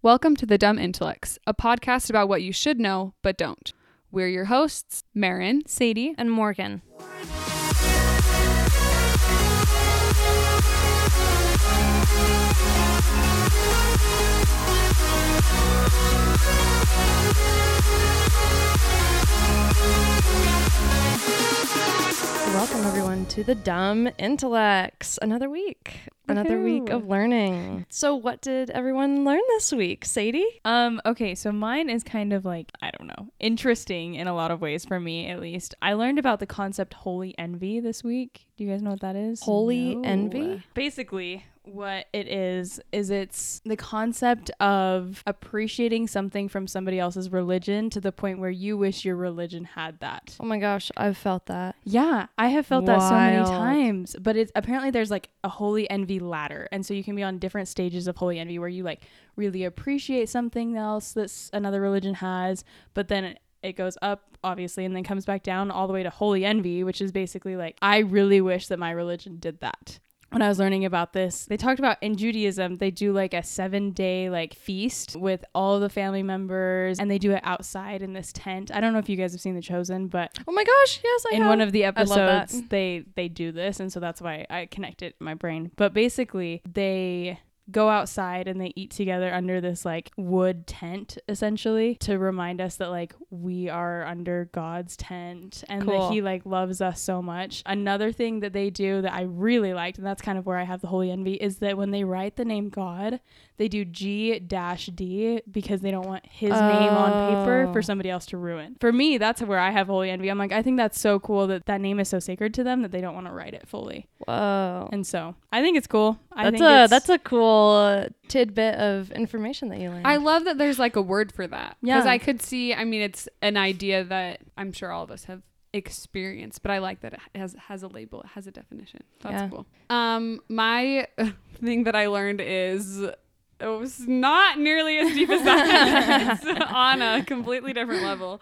Welcome to The Dumb Intellects, a podcast about what you should know but don't. We're your hosts, Marin, Sadie, and Morgan. Welcome everyone to the Dumb Intellects. Another week. Another week of learning. So what did everyone learn this week? Sadie? Um, okay, so mine is kind of like, I don't know, interesting in a lot of ways for me at least. I learned about the concept holy envy this week. Do you guys know what that is? Holy envy? Basically, what it is is it's the concept of appreciating something from somebody else's religion to the point where you wish your religion had that. Oh my gosh, I've felt that. Yeah, I have felt that so many times. But it's apparently there's like a holy envy ladder, and so you can be on different stages of holy envy where you like really appreciate something else that another religion has, but then it, it goes up obviously and then comes back down all the way to holy envy, which is basically like I really wish that my religion did that. When I was learning about this, they talked about in Judaism, they do like a seven day like feast with all the family members and they do it outside in this tent. I don't know if you guys have seen The Chosen, but Oh my gosh, yes, I in have. one of the I love that. episodes they they do this and so that's why i connect it my brain but basically they go outside and they eat together under this like wood tent essentially to remind us that like we are under god's tent and Cool. that he like loves us so much another thing that they do that i really liked and that's kind of where i have the holy envy is that when they write the name god they do G dash D because they don't want his name on paper Oh. for somebody else to ruin. For me, that's where I have holy envy. I'm like, I think that's so cool that that name is so sacred to them that they don't want to write it fully. Whoa. And so I think it's cool. I that's think a it's- that's a cool tidbit of information that you learned. I love that there's like a word for that. Yeah. Because I could see, I mean, it's an idea that I'm sure all of us have experienced, but I like that it has has a label, it has a definition. That's Yeah. cool. Um, my thing that I learned is it was not nearly as deep as that. it's on a completely different level.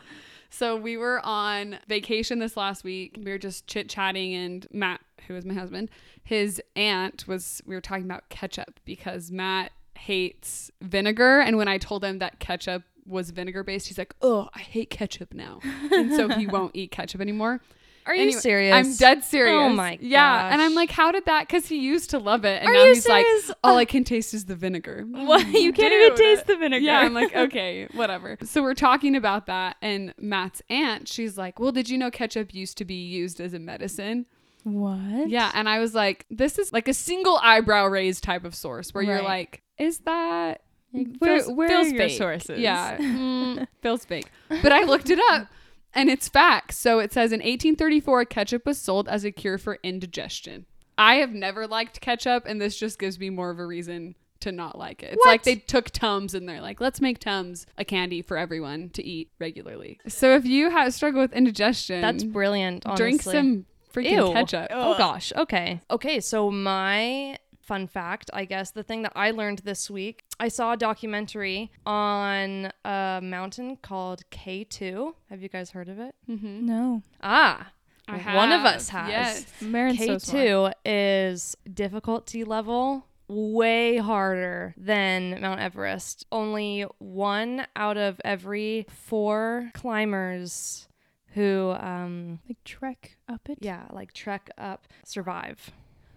So we were on vacation this last week. We were just chit chatting, and Matt, who is my husband, his aunt was. We were talking about ketchup because Matt hates vinegar, and when I told him that ketchup was vinegar based, he's like, "Oh, I hate ketchup now," and so he won't eat ketchup anymore. Are you Anyway, serious? I'm dead serious. Oh my God. Yeah, and I'm like, how did that? Because he used to love it, and Are now he's like, all I can taste is the vinegar. What? You can't even taste the vinegar. Yeah, I'm like, okay, whatever. So we're talking about that, and Matt's aunt, she's like, well, did you know ketchup used to be used as a medicine? what? Yeah, and I was like, this is like a single eyebrow raised type of source where you're like, is that Feels- where, where feels are your fake. sources? Yeah, mm, feels fake. But I looked it up, and it's facts. So it says in 1834, ketchup was sold as a cure for indigestion. I have never liked ketchup, and this just gives me more of a reason to not like it. It's like they took Tums and they're like, let's make Tums a candy for everyone to eat regularly. So if you have struggle with indigestion, That's brilliant. Honestly. drink some freaking Ew. ketchup. Oh gosh. Okay. Okay. So my fun fact, I guess, the thing that I learned this week, I saw a documentary on a mountain called K2. Have you guys heard of it? No. Ah, I one of us has. Yes. Marin's so smart. K2 is difficulty level way harder than Mount Everest. Only one out of every four climbers who, um, Like trek up it? yeah, like trek up survive.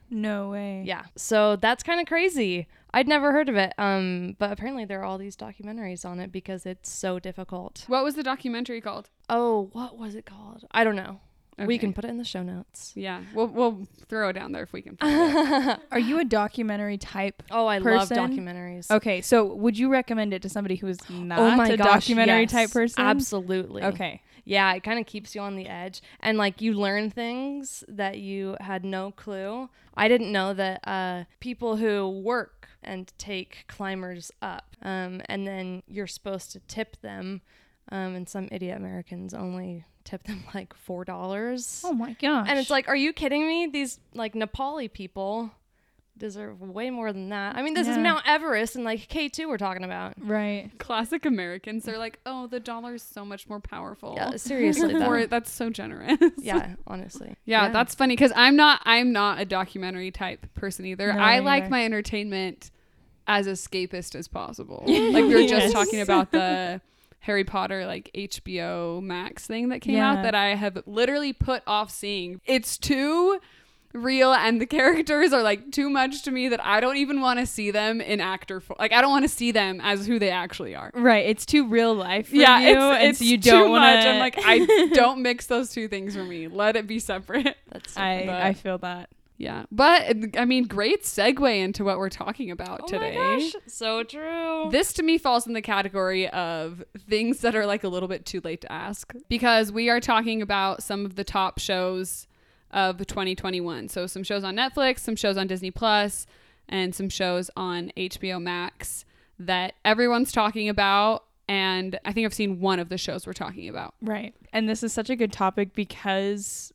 No way. Yeah. So that's kind of crazy. I'd never heard of it. Um, but apparently there are all these documentaries on it because it's so difficult. What was the documentary called? Oh, what was it called? I don't know. We can put it in the show notes. Yeah, we'll we'll throw it down there if we can. Find it. Are you a documentary type? Oh, I Person? love documentaries. Okay, so would you recommend it to somebody who is not oh my a gosh, documentary yes. type person? Absolutely. Okay. Yeah, it kind of keeps you on the edge and like you learn things that you had no clue. I didn't know that uh, people who work and take climbers up, um, and then you're supposed to tip them, um, and some idiot Americans only tip them like four dollars. Oh my gosh. and it's like, are you kidding me? These like Nepali people deserve way more than that. I mean, this is Mount Everest and like K2 we're talking about. right. Classic Americans. They're like, oh, the dollar is so much more powerful. Yeah, seriously though. Or that's so generous. yeah, honestly. Yeah, that's funny because I'm not I'm not a documentary type person either. No, I me like my entertainment as escapist as possible. like we were just Yes. talking about the Harry Potter like HBO Max thing that came out that I have literally put off seeing. It's too real and the characters are like too much to me that I don't even want to see them in actor form. Like I don't want to see them as who they actually are. Right. It's too real life. For yeah, you, it's, it's so you too don't much. wanna- I'm like I don't mix those two things for me. Let it be separate. That's so I but- I feel that. Yeah, but I mean, great segue into what we're talking about Oh today. my gosh, so true. This to me falls in the category of things that are like a little bit too late to ask because we are talking about some of the top shows of 2021. So some shows on Netflix, some shows on Disney Plus, and some shows on HBO Max that everyone's talking about and I think I've seen one of the shows we're talking about. Right. And this is such a good topic because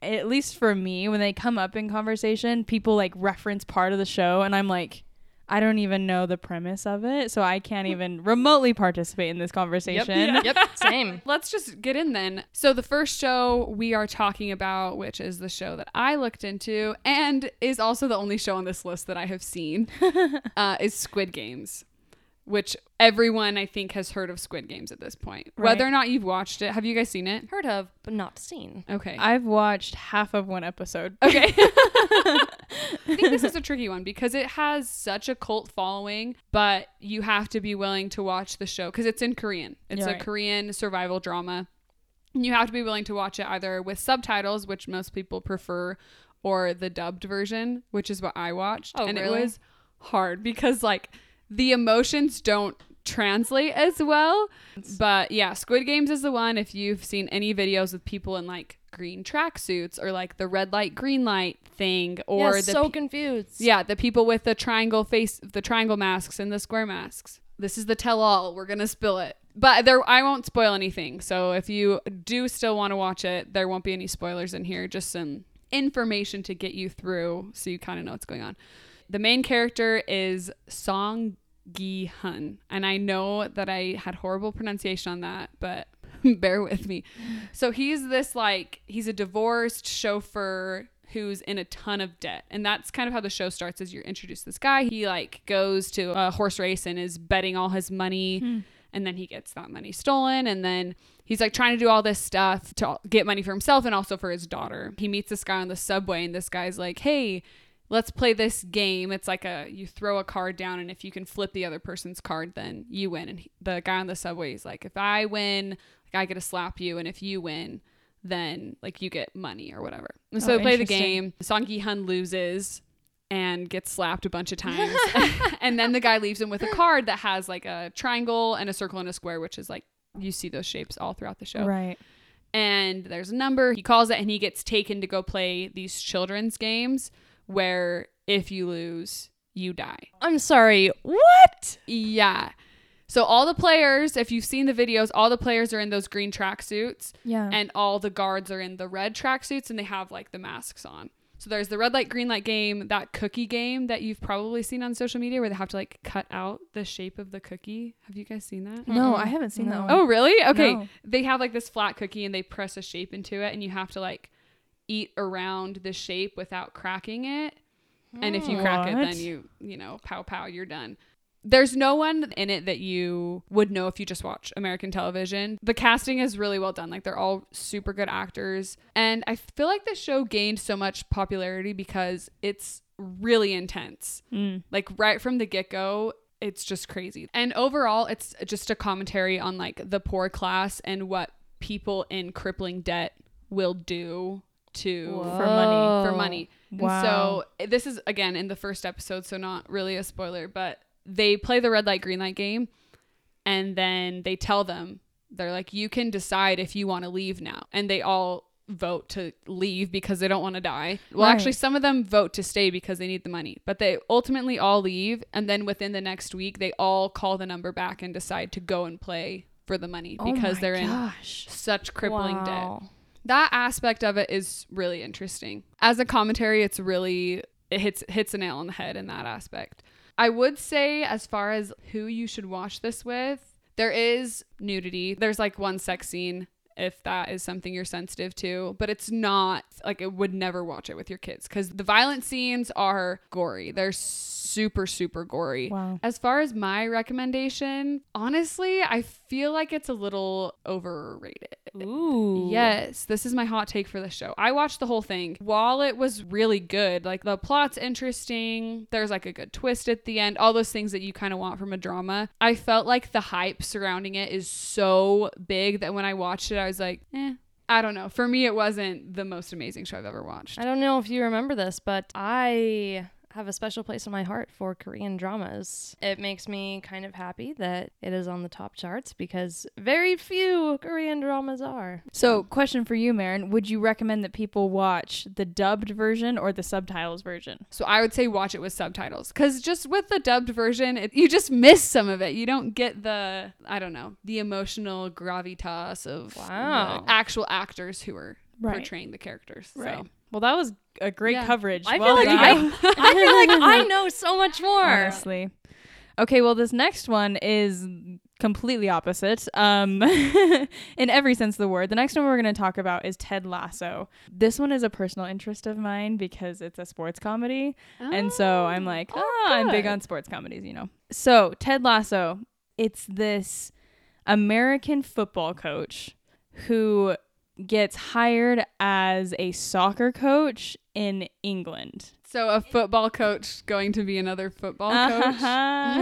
at least for me, when they come up in conversation, people like reference part of the show and I'm like I don't even know the premise of it, so I can't even remotely participate in this conversation. Yeah. yep, same. Let's just get in then. So, the first show we are talking about, which is the show that I looked into and is also the only show on this list that I have seen, uh, is Squid Games, which everyone I think has heard of Squid Games at this point. Right. Whether or not you've watched it, have you guys seen it? Heard of, but not seen. Okay. I've watched half of one episode. Okay. I think this is a tricky one because it has such a cult following, but you have to be willing to watch the show because it's in Korean. It's You're a right. Korean survival drama. And You have to be willing to watch it either with subtitles, which most people prefer, or the dubbed version, which is what I watched. Oh, and really? it was hard because like the emotions don't translate as well. But yeah, Squid Games is the one. If you've seen any videos with people in like green tracksuits or like the red light, green light thing, or yeah, the so pe- confused. yeah, the people with the triangle face, the triangle masks and the square masks. This is the tell all. We're gonna spill it, but there I won't spoil anything. So if you do still want to watch it, there won't be any spoilers in here. Just some information to get you through, so you kind of know what's going on. The main character is Song Gi Hun, and I know that I had horrible pronunciation on that, but bear with me. So he's this like he's a divorced chauffeur who's in a ton of debt, and that's kind of how the show starts. As you're introduced to this guy, he like goes to a horse race and is betting all his money, hmm. and then he gets that money stolen, and then he's like trying to do all this stuff to get money for himself and also for his daughter. He meets this guy on the subway, and this guy's like, "Hey." Let's play this game. It's like a you throw a card down, and if you can flip the other person's card, then you win. And he, the guy on the subway is like, if I win, like I get to slap you, and if you win, then like you get money or whatever. And so Oh, they play the game. Song Gi Hun loses and gets slapped a bunch of times, and then the guy leaves him with a card that has like a triangle and a circle and a square, which is like you see those shapes all throughout the show Right. and there's a number. He calls it and he gets taken to go play these children's games where if you lose, you die. I'm sorry. What? Yeah. So all the players, if you've seen the videos, all the players are in those green tracksuits Yeah. and all the guards are in the red tracksuits and they have like the masks on. So there's the red light green light game, that cookie game that you've probably seen on social media where they have to like cut out the shape of the cookie. Have you guys seen that? no. I haven't seen that one. Oh, really? Okay. No. They have like this flat cookie and they press a shape into it and you have to like eat around the shape without cracking it. And if you crack it, then you, you know, pow pow, you're done. There's no one in it that you would know if you just watch American television. The casting is really well done. Like they're all super good actors. And I feel like the show gained so much popularity because it's really intense Mm. like right from the get-go it's just crazy and overall it's just a commentary on like the poor class and what people in crippling debt will do to For money. for money and Wow. so this is again in the first episode so not really a spoiler but they play the red light green light game and then they tell them they're like you can decide if you want to leave now and they all vote to leave because they don't want to die well Right. actually some of them vote to stay because they need the money but they ultimately all leave and then within the next week they all call the number back and decide to go and play for the money Oh because they're in such crippling debt Wow. That aspect of it is really interesting. As a commentary, it's really it hits hits a nail on the head in that aspect. I would say as far as who you should watch this with, there is nudity. There's like one sex scene if that is something you're sensitive to, but it's not like it would never watch it with your kids because the violent scenes are gory. They're super, super gory. Wow. As far as my recommendation, honestly, I feel like it's a little overrated. Ooh. Yes, this is my hot take for the show. I watched the whole thing. While it was really good, like the plot's interesting, there's like a good twist at the end, all those things that you kind of want from a drama. I felt like the hype surrounding it is so big that when I watched it, I was like, eh. I don't know. For me, it wasn't the most amazing show I've ever watched. I don't know if you remember this, but I have a special place in my heart for Korean dramas. It makes me kind of happy that it is on the top charts because very few Korean dramas are. So, question for you, Marin. Would you recommend that people watch the dubbed version or the subtitles version? So I would say watch it with subtitles because just with the dubbed version, it, you just miss some of it. You don't get the, I don't know, the emotional gravitas of Wow. the actual actors who are Right. portraying the characters. Right. So. Well, that was a great Yeah. coverage. I well feel like. I, I feel like I know so much more. honestly. Okay, well, this next one is completely opposite. Um, in every sense of the word. The next one we're going to talk about is Ted Lasso. This one is a personal interest of mine because it's a sports comedy, and so I'm like, Oh, ah, I'm big on sports comedies, you know. So Ted Lasso, it's this American football coach who gets hired as a soccer coach in England. So a football coach going to be another football coach. Uh-huh.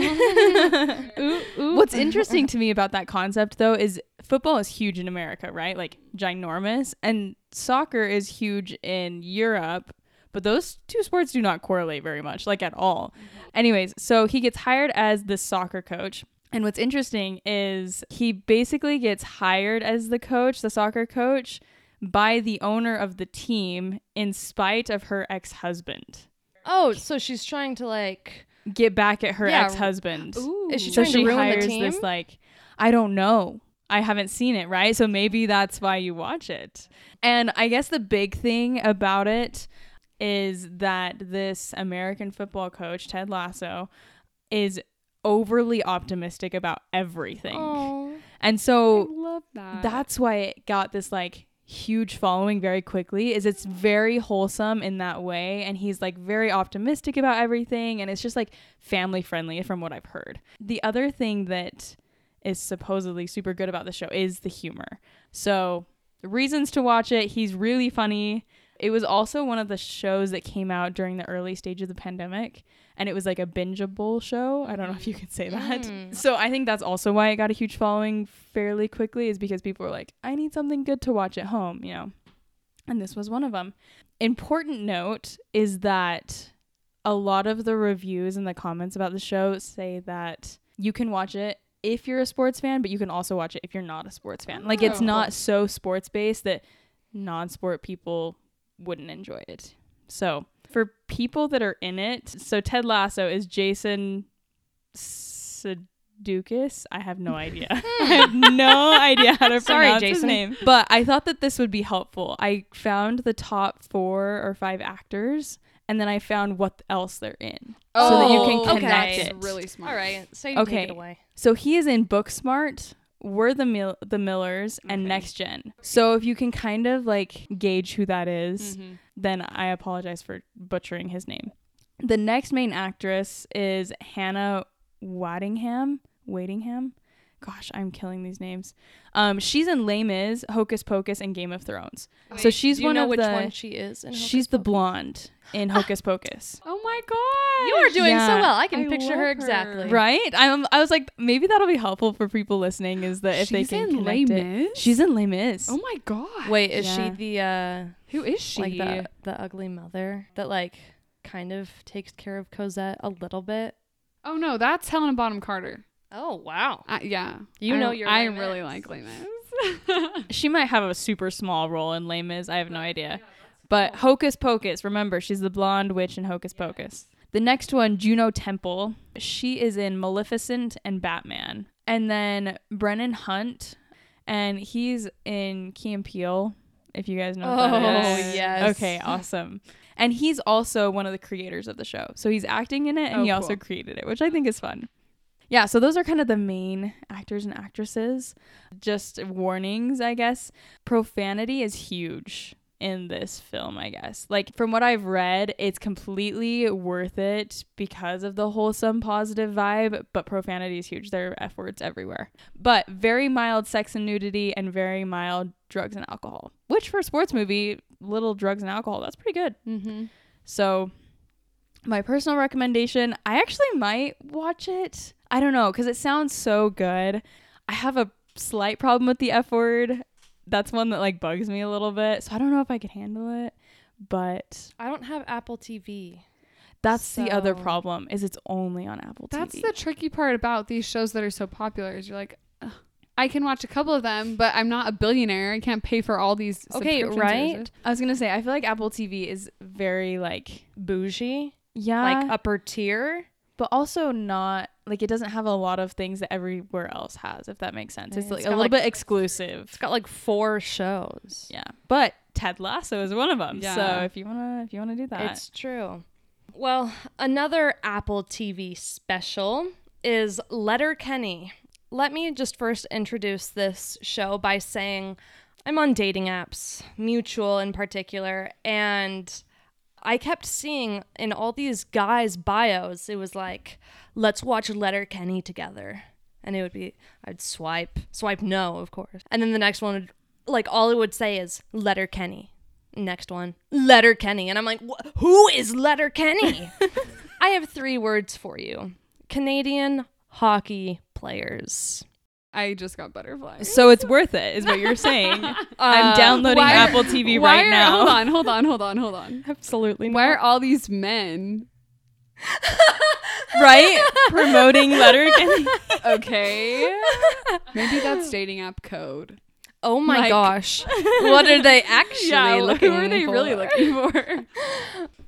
Ooh, ooh. What's interesting to me about that concept though is football is huge in America, right? Like ginormous, and soccer is huge in Europe. But those two sports do not correlate very much, like at all. Anyways, so he gets hired as the soccer coach. And what's interesting is he basically gets hired as the coach, the soccer coach, by the owner of the team in spite of her ex husband. Oh, so she's trying to like Get back at her Yeah. ex husband. Ooh. Is she so trying she to ruin the hires team? this like i don't know i haven't seen it right so maybe that's why you watch it and i guess the big thing about it is that this american football coach ted lasso is overly optimistic about everything. Oh. and so that. that's why it got this like huge following very quickly is it's very wholesome in that way. And he's like very optimistic about everything. And it's just like family friendly from what i've heard. The other thing that is supposedly super good about the show is the humor. So reasons to watch it. He's really funny it was also one of the shows that came out during the early stage of the pandemic and it was like a bingeable show i don't know if you could say that Mm. so I think that's also why it got a huge following fairly quickly is because people were like, I need something good to watch at home, you know. And this was one of them. Important note is that a lot of the reviews and the comments about the show say that you can watch it if you're a sports fan, but you can also watch it if you're not a sports fan. Like it's Oh. not so sports based that non-sport people wouldn't enjoy it. So, for people that are in it, so Ted Lasso is Jason Sudeikis. I have no idea. I have no idea how to Sorry, pronounce his name. But I thought that this would be helpful. I found the top four or five actors, and then I found what else they're in. so that you can Oh, connect okay. it. That's really smart. All right. So you Okay. take it away. So he is in Booksmart, We're the Mil- the Millers, and Okay. Next Gen. So if you can kind of like gauge who that is, Mhm. then I apologize for butchering his name. The next main actress is Hannah Waddingham. Wadingham. Gosh, I'm killing these names. Um, she's in Les Mis, Hocus Pocus, and Game of Thrones. so she's do you one know of which the. one she is. In she's Hocus the blonde in Hocus Pocus. Oh my god. You are doing so well. I can I picture love her her. exactly. Right? I'm. I was like, maybe that'll be helpful for people listening. Is that if She's they can in Les connect it. Mis? She's in Les Mis. Oh my god. Wait, is Yeah. she the uh Who is she? like the the ugly mother that like kind of takes care of Cosette a little bit? oh no, that's Helena Bonham Carter. Oh wow. I, yeah. You I- know your I Les Mis. really like Les Mis. She might have a super small role in Les Mis. I have no idea. But Hocus Pocus, remember, she's the blonde witch in Hocus Pocus. The next one, Juno Temple. She is in Maleficent and Batman. And then Brendan Hunt, and he's in Key and Peele, if you guys know what Oh that is. yes. Okay, awesome. And he's also one of the creators of the show. So he's acting in it and Oh, he also created it, which I think is fun. Yeah, so those are kind of the main actors and actresses. Just warnings, I guess. Profanity is huge in this film, I guess. Like from what I've read, it's completely worth it because of the wholesome positive vibe, but profanity is huge. There are F words everywhere. But very mild sex and nudity and very mild drugs and alcohol. Which for a sports movie, little drugs and alcohol, that's pretty good. Mm-hmm. So, my personal recommendation, I actually might watch it. I don't know, because it sounds so good. I have a slight problem with the F word. That's one that like bugs me a little bit. So, I don't know if I could handle it. But I don't have Apple TV. that's the other problem is it's only on Apple TV. That's TV. the tricky part about these shows that are so popular is you're like, "Ugh, I can watch a couple of them, but I'm not a billionaire. I can't pay for all these. Okay, right? services." I was gonna say I feel like Apple TV is very like Bougie, yeah, like upper tier. but also not like it doesn't have a lot of things that everywhere else has. If that makes sense, it's Yeah, like a little like- bit exclusive. It's got like four shows. Yeah, but Ted Lasso is one of them. Yeah. So if you wanna, if you wanna do that, It's true. Well, another Apple TV special is Letterkenny. Let me just first introduce this show by saying I'm on dating apps, Mutual in particular, and I kept seeing in all these guys' bios, it was like, let's watch Letterkenny together. And it would be, I'd swipe, swipe no, of course. And then the next one, would, like, all it would say is Letterkenny. Next one, Letterkenny. And I'm like, who is Letterkenny? I have three words for you Canadian hockey players. I just got butterflies. so it's worth it, is what you're saying. I'm Uh, downloading why- Apple TV right are- now. Hold on, hold on, hold on, hold on. Absolutely. Why are all these men? right? Promoting Letterkenny. Okay, maybe that's dating app code. Oh my Like- gosh. what are they actually yeah, looking who are they for? really looking for?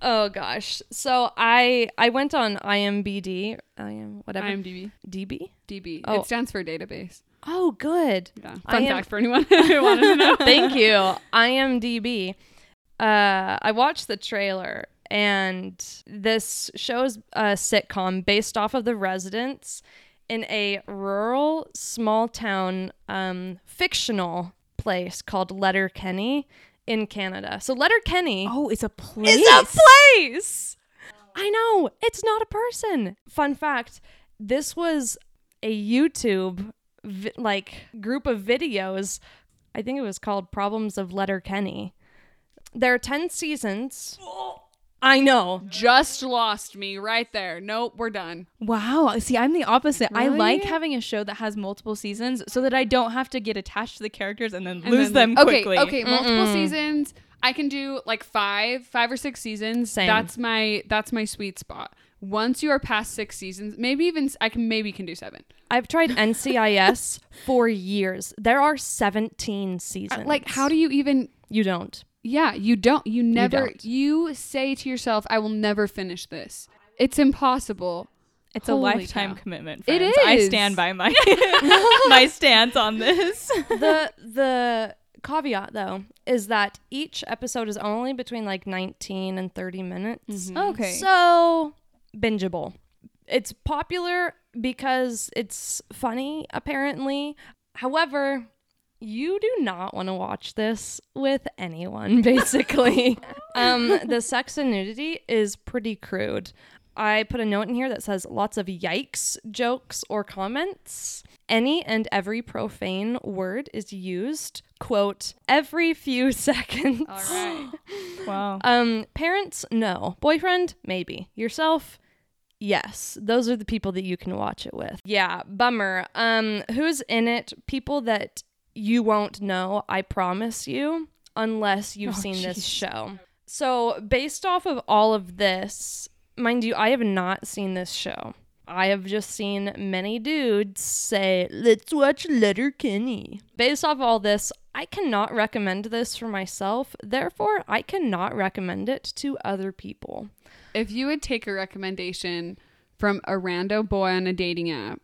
Oh gosh. So I I went on IMBD, I am whatever. IMDb, DB. DB. Oh. It stands for database. Oh, good. Yeah. I Fun am- fact for anyone who wanted to know. Thank you. IMDb. Uh, I watched the trailer, and this shows a sitcom based off of the residents in a rural, small town, um, fictional place called Letterkenny in Canada. So Letterkenny Oh, it's a place. It's a place. I know. It's not a person. Fun fact this was a YouTube vi- like group of videos. I think it was called Problems of Letterkenny. There are 10 seasons. I know. Just lost me right there. Nope, we're done. Wow. See, I'm the opposite. I like having a show that has multiple seasons so that I don't have to get attached to the characters and then And lose then- them okay, quickly. Okay, multiple seasons. I can do like five, five or six seasons. Same. That's my that's my sweet spot. Once you are past six seasons, maybe even I can maybe can do seven. I've tried NCIS for years. There are 17 seasons. Uh, Like, how do you even? you don't? Yeah, you don't. You never. don't. You, say to yourself, "I will never finish this." It's impossible. It's a lifetime cow. commitment. It Friends. I stand by my my stance on this. the the caveat though is that each episode is only between like 19 and 30 minutes. Mm-hmm. Oh, okay. So bingeable. It's popular because it's funny, apparently. However, you do not want to watch this with anyone, basically. um, the sex and nudity is pretty crude. I put a note in here that says lots of yikes jokes or comments. Any and every profane word is used, quote, every few seconds. All right. wow. Um, parents, no. Boyfriend, maybe. Yourself, yes. Those are the people that you can watch it with. Yeah, bummer. Um, who's in it? People that you won't know, I promise you, unless you've Oh, seen this show. So, based off of all of this, mind you, I have not seen this show. I have just seen many dudes say, let's watch Letterkenny. Based off all this, I cannot recommend this for myself. Therefore, I cannot recommend it to other people. If you would take a recommendation from a rando boy on a dating app,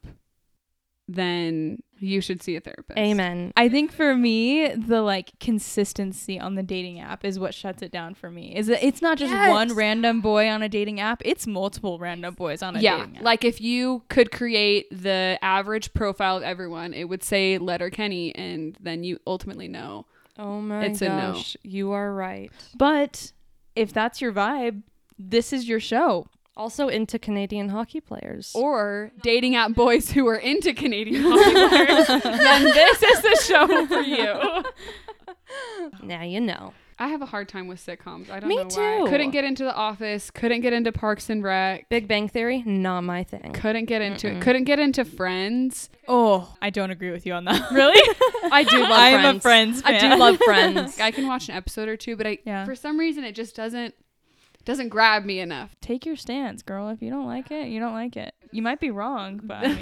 then you should see a therapist. Amen. I think for me, the like consistency on the dating app is what shuts it down for me. Is that it's not just Yes. one random boy on a dating app; it's multiple random boys on a Yeah, dating app. like if you could create the average profile of everyone, it would say Letterkenny, and then you ultimately know. Oh my It's a no. You are right. but if that's your vibe, this is your show. Also into Canadian hockey players. Or dating app boys who are into Canadian hockey players, then this is the show for you. now you know. I have a hard time with sitcoms. I don't Me know why. too. Couldn't get into The Office. Couldn't get into Parks and Rec. Big Bang Theory, not my thing. Couldn't get into Mm-mm. it. Couldn't get into Friends. Oh, I don't agree with you on that. Really? I do love I'm Friends. a Friends Fan. I do love Friends. I can watch an episode or two, but I Yeah. for some reason it just doesn't doesn't grab me enough. Take your stance, girl. If you don't like it, you don't like it. You might be wrong, but I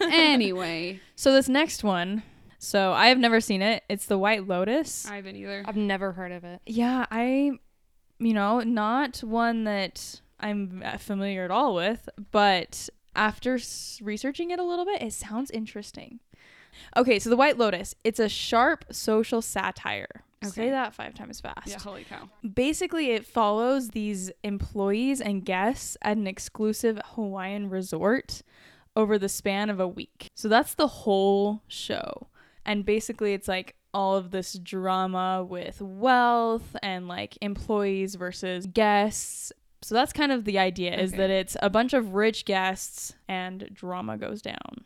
mean. anyway, so this next one. So I have never seen it. It's the White Lotus. I haven't either. I've never heard of it. Yeah, I, you know, not one that I'm familiar at all with, but after s- researching it a little bit, it sounds interesting. Okay, so The White Lotus, it's a sharp social satire. Okay. Say that five times fast. Yeah, holy cow. Basically, it follows these employees and guests at an exclusive Hawaiian resort over the span of a week. So that's the whole show. And basically, it's like all of this drama with wealth and like employees versus guests. So that's kind of the idea is that it's a bunch of rich guests and drama goes down.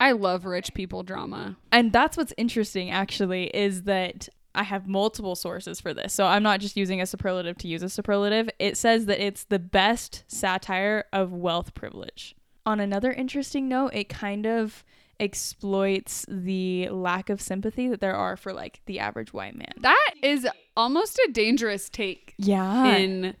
I love rich people drama. And that's what's interesting actually is that I have multiple sources for this. So I'm not just using a superlative to use a superlative. It says that it's the best satire of wealth privilege. On another interesting note, it kind of exploits the lack of sympathy that there are for like the average white man. That is almost a dangerous take Yeah. in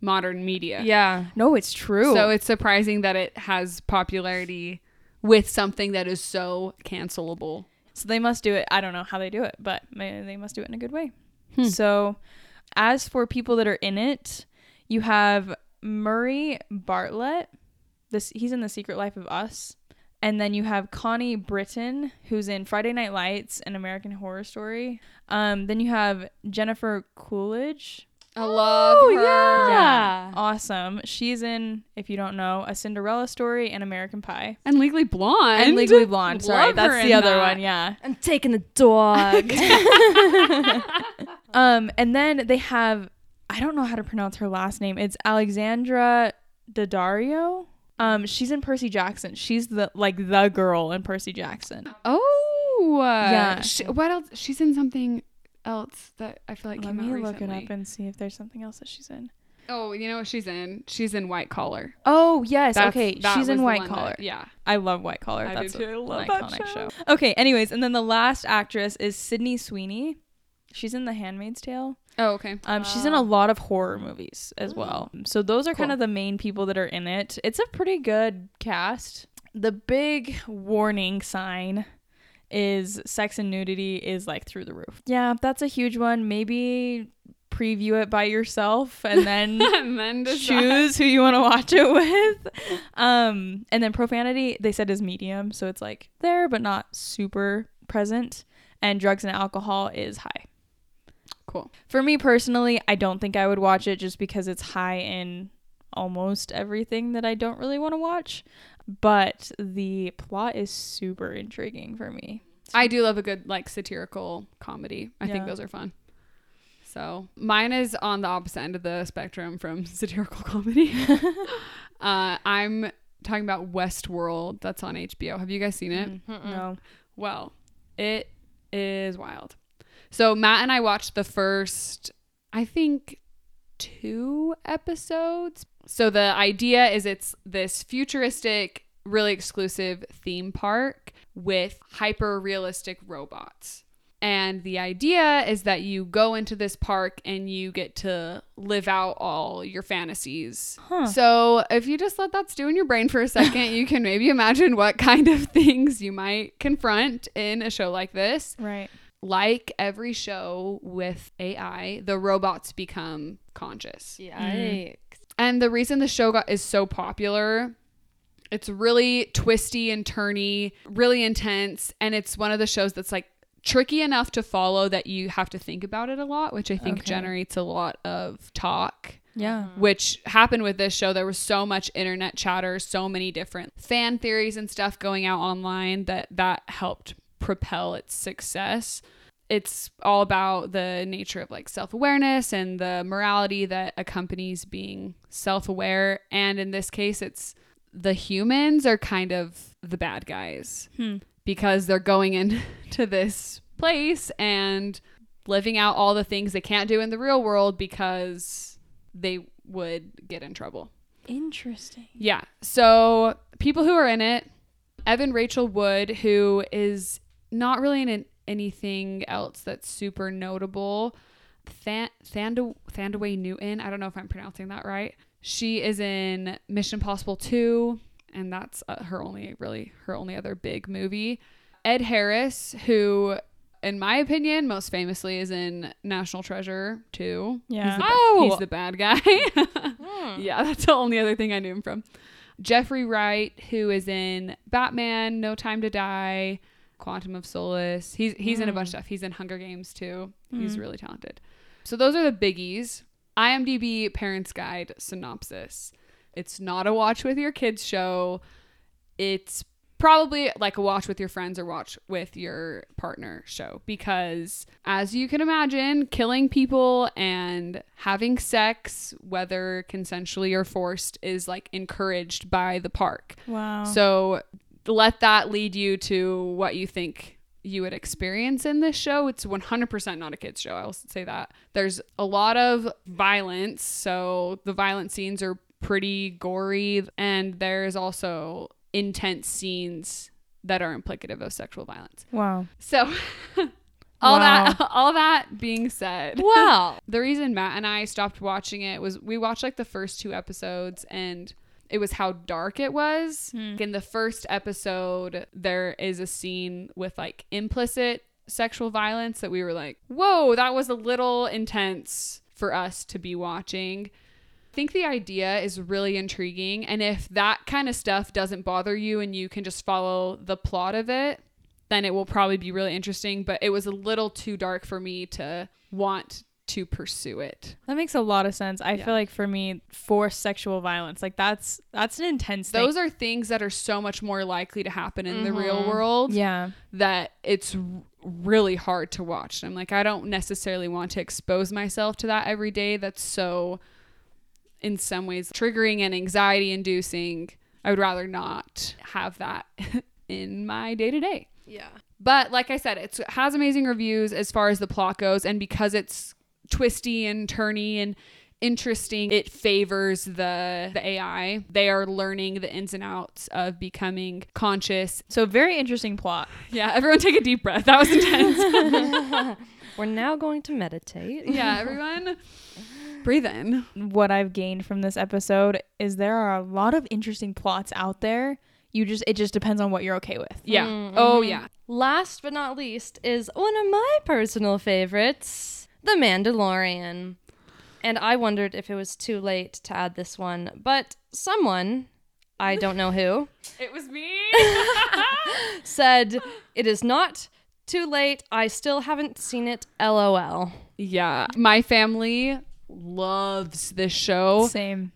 modern media. Yeah. no, it's true. So it's surprising that it has popularity with something that is so cancelable. So they must do it. I don't know how they do it, but they must do it in a good way. Hmm. So, as for people that are in it, you have Murray Bartlett. This he's in The Secret Life of Us, and then you have Connie Britton, who's in Friday Night Lights and American Horror Story. Um, then you have Jennifer Coolidge. I love Oh, her. yeah. awesome. She's in, if you don't know, A Cinderella Story and American Pie. And Legally Blonde. And Legally Blonde. Sorry, that's the other that. one. Yeah. I'm taking the dog. Um, and then they have I don't know how to pronounce her last name. It's Alexandra Daddario. Um, she's in Percy Jackson. She's the like the girl in Percy Jackson. Oh. Yeah. She, what else? She's in something else that I feel like Let came me out look recently. it up and see if there's something else that she's in. Oh, you know what she's in? She's in White Collar. Oh yes, That's- okay. that She's was in the White one that- Collar. yeah. I love White Collar. I do That's too. I a- love an that iconic show. show. Okay. Anyways, and then the last actress is Sydney Sweeney. She's in The Handmaid's Tale. Oh, okay. Um, she's in a lot of horror movies as well. So those are kind Cool. of the main people that are in it. It's a pretty good cast. The big warning sign is sex and nudity is like through the roof. Yeah, that's a huge one. Maybe preview it by yourself and then and then choose who you want to watch it with. Um, and then profanity they said is medium, so it's like there but not super present. And drugs and alcohol is high. Cool. For me personally, I don't think I would watch it just because it's high in almost everything that I don't really want to watch. But the plot is super intriguing for me. I do love a good like satirical comedy. I think those are fun. So mine is on the opposite end of the spectrum from satirical comedy. uh, I'm talking about Westworld. That's on HBO. Have you guys seen it? No. Well, it is wild. So Matt and I watched the first, I think, two episodes. So the idea is it's this futuristic, really exclusive theme park with hyper realistic robots. And the idea is that you go into this park and you get to live out all your fantasies. Huh. So, if you just let that stew in your brain for a second, you can maybe imagine what kind of things you might confront in a show like this. Right. Like every show with AI, the robots become conscious. Yikes. Mm. And the reason the show got is so popular It's really twisty and turny, really intense, and it's one of the shows that's like tricky enough to follow that you have to think about it a lot, which I think Okay. generates a lot of talk Yeah. Mm-hmm. which happened with this show. There was so much internet chatter, so many different fan theories and stuff going out online that that helped propel its success. It's all about the nature of like self awareness and the morality that accompanies being self aware. And in this case, it's the humans are kind of the bad guys Hmm. because they're going into this place and living out all the things they can't do in the real world because they would get in trouble. Interesting. Yeah. So people who are in it, Evan Rachel Wood, who is not really in anything else that's super notable. Than- Thanda- Thandaway Newton. I don't know if I'm pronouncing that right. She is in Mission Impossible 2, and that's uh, her only really her only other big movie. Ed Harris, who in my opinion most famously is in National Treasure 2. Yeah. He's the, Oh! he's the bad guy. yeah, that's the only other thing I knew him from. Jeffrey Wright, who is in Batman, No Time to Die, Quantum of Solace. He's he's in a bunch of stuff. He's in Hunger Games too. He's Mm. really talented. So those are the biggies. IMDb Parents Guide synopsis. It's not a watch with your kids show. It's probably like a watch with your friends or watch with your partner show because as you can imagine killing people and having sex whether consensually or forced is like encouraged by the park Wow. so let that lead you to what you think you would experience in this show. It's 100% not a kids show. I'll say that. There's a lot of violence, so the violent scenes are pretty gory and there's also intense scenes that are implicative of sexual violence. wow. So all Wow. that all that being said, Wow. the reason Matt and I stopped watching it was we watched like the first two episodes and it was how dark it was. Hmm. In the first episode, there is a scene with like implicit sexual violence that we were like, whoa, that was a little intense for us to be watching. I think the idea is really intriguing. And if that kind of stuff doesn't bother you and you can just follow the plot of it, then it will probably be really interesting. But it was a little too dark for me to want to pursue it. That makes a lot of sense. I Yeah. feel like for me, forced sexual violence, like that's that's an intense thing. Those are things that are so much more likely to happen in the real mm-hmm. world yeah. that it's really hard to watch. I'm like, I don't necessarily want to expose myself to that every day. That's so, in some ways, triggering and anxiety inducing. I would rather not have that in my day to day. Yeah. But like I said, it's, it has amazing reviews as far as the plot goes, and because it's twisty and turny and interesting, it favors the the AI. They are learning the ins and outs of becoming conscious. So very interesting plot. Yeah, everyone take a deep breath. That was intense. We're now going to meditate. yeah, everyone breathe in. What I've gained from this episode is there are a lot of interesting plots out there. You just it just depends on what you're okay with. Yeah. Mm, Oh yeah. Last but not least is one of my personal favorites, The Mandalorian. And I wondered if it was too late to add this one, but someone, I don't know who, It was me. said it is not too late. I still haven't seen it. LOL. yeah. My family loves this show. Same.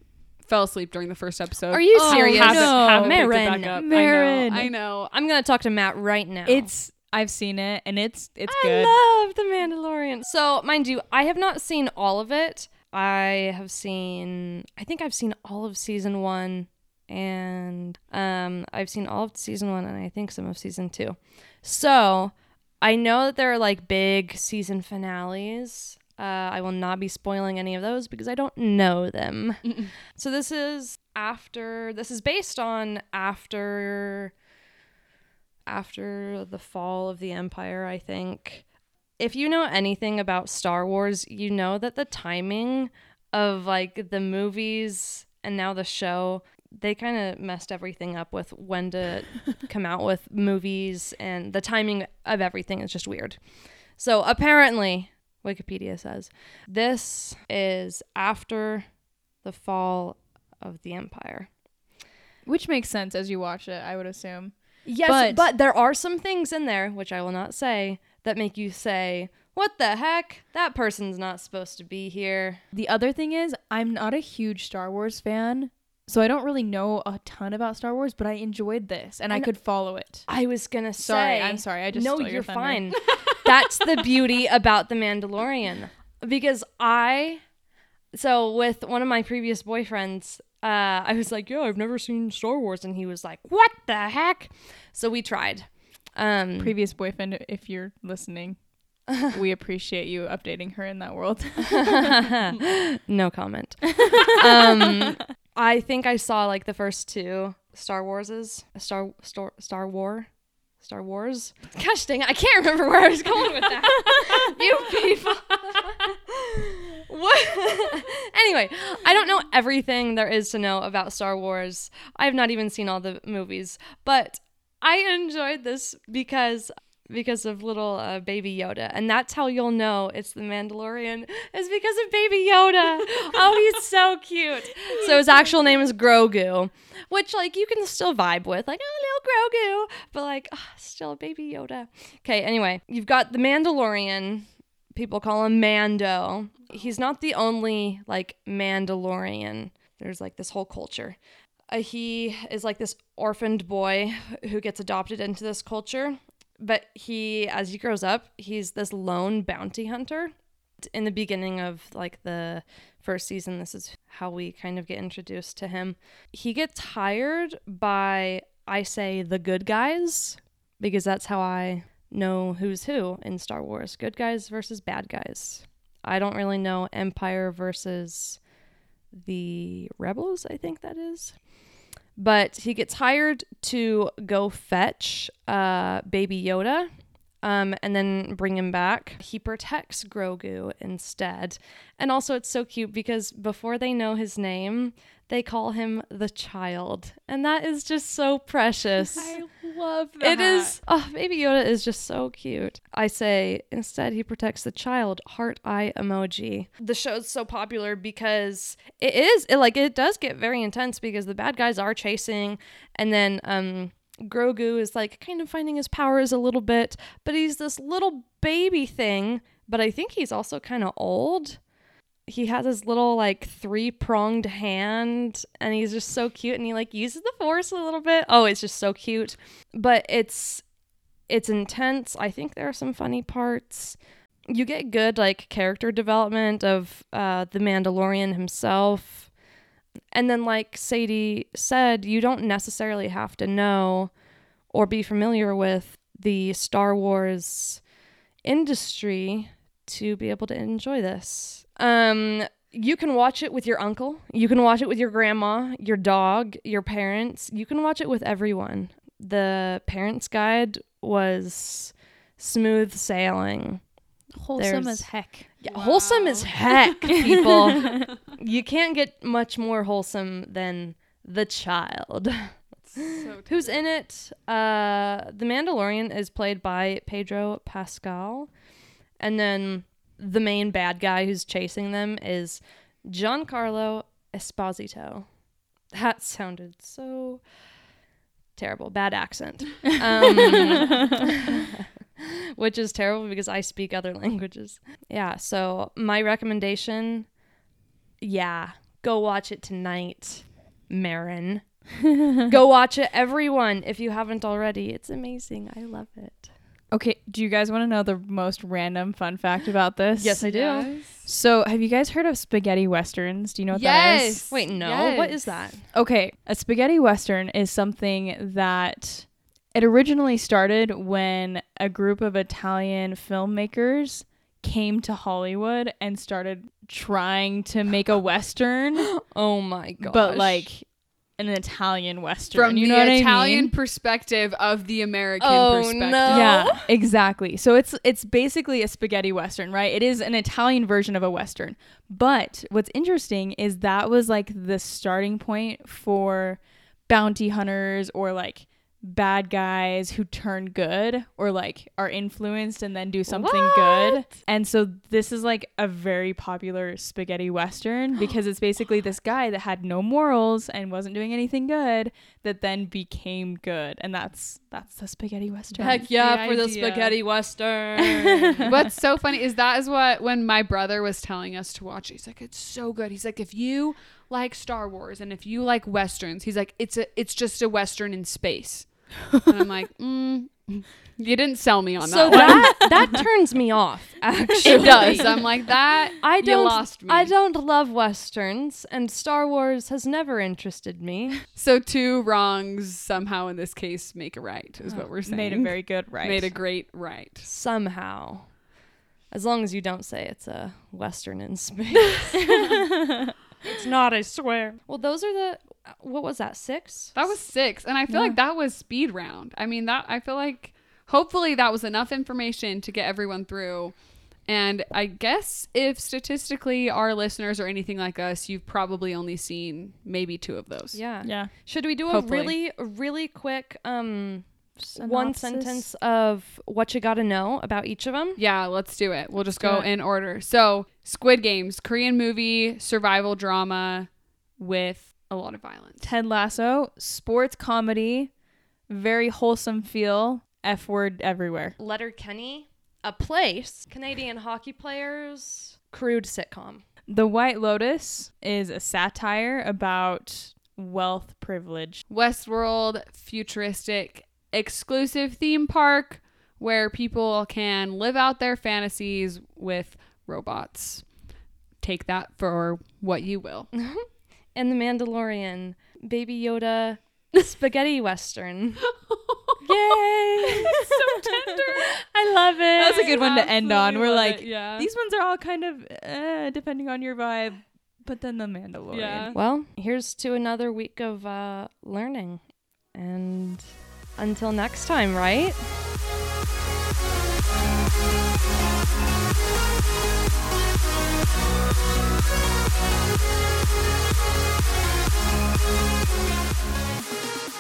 Fell asleep during the first episode. Are you Oh, serious? Haven't, No. haven't picked it Marin. up. Marin. I know. I know. I'm gonna talk to Matt right now. It's I've seen it and it's it's I good. I love The Mandalorian. So, mind you, I have not seen all of it. I have seen, I think I've seen all of season one, and um, I've seen all of season one, and I think some of season two. So, I know that there are like big season finales. Uh, I will not be spoiling any of those because I don't know them. So this is after. This is based on after after the fall of the empire, I think. If you know anything about Star Wars, you know that the timing of like the movies and now the show, they kind of messed everything up with when to come out with movies and the timing of everything is just weird. So apparently, Wikipedia says this is after the fall of the empire. Which makes sense as you watch it, I would assume. Yes, But- but, there are some things in there, which I will not say, that make you say, what the heck? That person's not supposed to be here. The other thing is, I'm not a huge Star Wars fan, so I don't really know a ton about Star Wars, but I enjoyed this and I could follow it. I was going to say. Sorry, I'm sorry. I just no, you're fine. That's the beauty about The Mandalorian. Because I, so with one of my previous boyfriends, uh, I was like, yeah, I've never seen Star Wars. And he was like, what the heck? So we tried. Um, Previous boyfriend, if you're listening, we appreciate you updating her in that world. no comment. um, I think I saw like the first two Star Warses, Star Star Star War, Star Wars. Gosh dang it! I can't remember where I was going with that. you people. What? anyway, I don't know everything there is to know about Star Wars. I have not even seen all the movies, but I enjoyed this because because of little uh, baby Yoda, and that's how you'll know it's the Mandalorian is because of baby Yoda. oh, he's so cute. So his actual name is Grogu, which like you can still vibe with, like oh little Grogu, but like ah, still baby Yoda. Okay, anyway, you've got the Mandalorian. People call him Mando. He's not the only like Mandalorian. There's like this whole culture. Uh, he is like this orphaned boy who gets adopted into this culture but he as he grows up he's this lone bounty hunter in the beginning of like the first season this is how we kind of get introduced to him he gets hired by i say the good guys because that's how i know who's who in star wars good guys versus bad guys. I don't really know empire versus the rebels i think that is. But he gets hired to go fetch uh, baby yoda um, and then bring him back. He protects grogu instead. And also it's so cute because before they know his name they call him the child. And that is just so precious. I love that. it is. Oh, baby Yoda is just so cute. I say instead he protects the child. Heart eye emoji. The show's so popular because it is. It like it does get very intense because the bad guys are chasing, and then um Grogu is like kind of finding his powers a little bit, but he's this little baby thing. But I think he's also kind of old he has his little like three pronged hand and he's just so cute and he like uses the force a little bit. Oh it's just so cute. But it's it's intense. I think there are some funny parts. You get good like character development of uh, the mandalorian himself. And then like sadie said you don't necessarily have to know or be familiar with the star wars industry to be able to enjoy this um, you can watch it with your uncle. You can watch it with your grandma, your dog, your parents. You can watch it with everyone. The parents' guide was smooth sailing. Wholesome There's- as heck. Yeah, wholesome as heck, people. you can't get much more wholesome than the child. so Who's in it? Uh, the Mandalorian is played by Pedro Pascal, and then the main bad guy who's chasing them is Giancarlo Esposito. That sounded so terrible. Bad accent. Um, which is terrible because I speak other languages. Yeah, so my recommendation, yeah, go watch it tonight, Marin. Go watch it, everyone, if you haven't already. It's amazing. I love it. Okay, do you guys want to know the most random fun fact about this? Yes, I do. Yes. So, have you guys heard of spaghetti westerns? Do you know what that is? Yes. Wait, no. What Yes. is that? Okay, a spaghetti western is something that it originally started when a group of Italian filmmakers came to Hollywood and started trying to make a western, Oh my god. but like an Italian western. From you the know what Italian I mean? perspective of the American Oh, perspective. no. Yeah, exactly. So it's it's basically a spaghetti western, right? It is an Italian version of a western. But what's interesting is that was like the starting point for bounty hunters or like bad guys who turn good or like are influenced and then do something What? good. And so this is like a very popular spaghetti western because it's basically this guy that had no morals and wasn't doing anything good that then became good. And that's that's the spaghetti western. Heck yeah, The for the spaghetti western. What's so funny is that is what when my brother was telling us to watch, he's like, it's so good. He's like, if you like Star Wars and if you like westerns, he's like, it's a it's just a western in space. And I'm like, mm, you didn't sell me on so that. So that that turns me off. Actually, it does. I'm like that. I you don't. lost me. I don't love westerns, and Star Wars has never interested me. So two wrongs somehow in this case make a right, is what we're saying. Made a very good right. made a great right. Somehow, as long as you don't say it's a western in space. it's not. I swear. Well, those are the. What was that? Six. That was six, and I feel Yeah. like that was speed round. I mean, that I feel like hopefully that was enough information to get everyone through. And I guess if statistically our listeners are anything like us, you've probably only seen maybe two of those. Yeah. Yeah. Should we do a really, really quick um one sentence of what you got to know about each of them? Yeah, let's do it. We'll just go it. in order. So, Squid Games, Korean movie, survival drama with a lot of violence. Ted Lasso, sports comedy, very wholesome feel, F word everywhere. Letterkenny, a place, Canadian hockey players, crude sitcom. The White Lotus is a satire about wealth privilege. Westworld, futuristic, exclusive theme park where people can live out their fantasies with robots. Take that for what you will. And The Mandalorian, Baby Yoda, spaghetti western. Yay! so tender. I love it. That's a good one to end on. We're like, it, yeah. these ones are all kind of uh, depending on your vibe, but then the Mandalorian. Yeah. Well, here's to another week of uh, learning. And until next time, right? フフフフフ。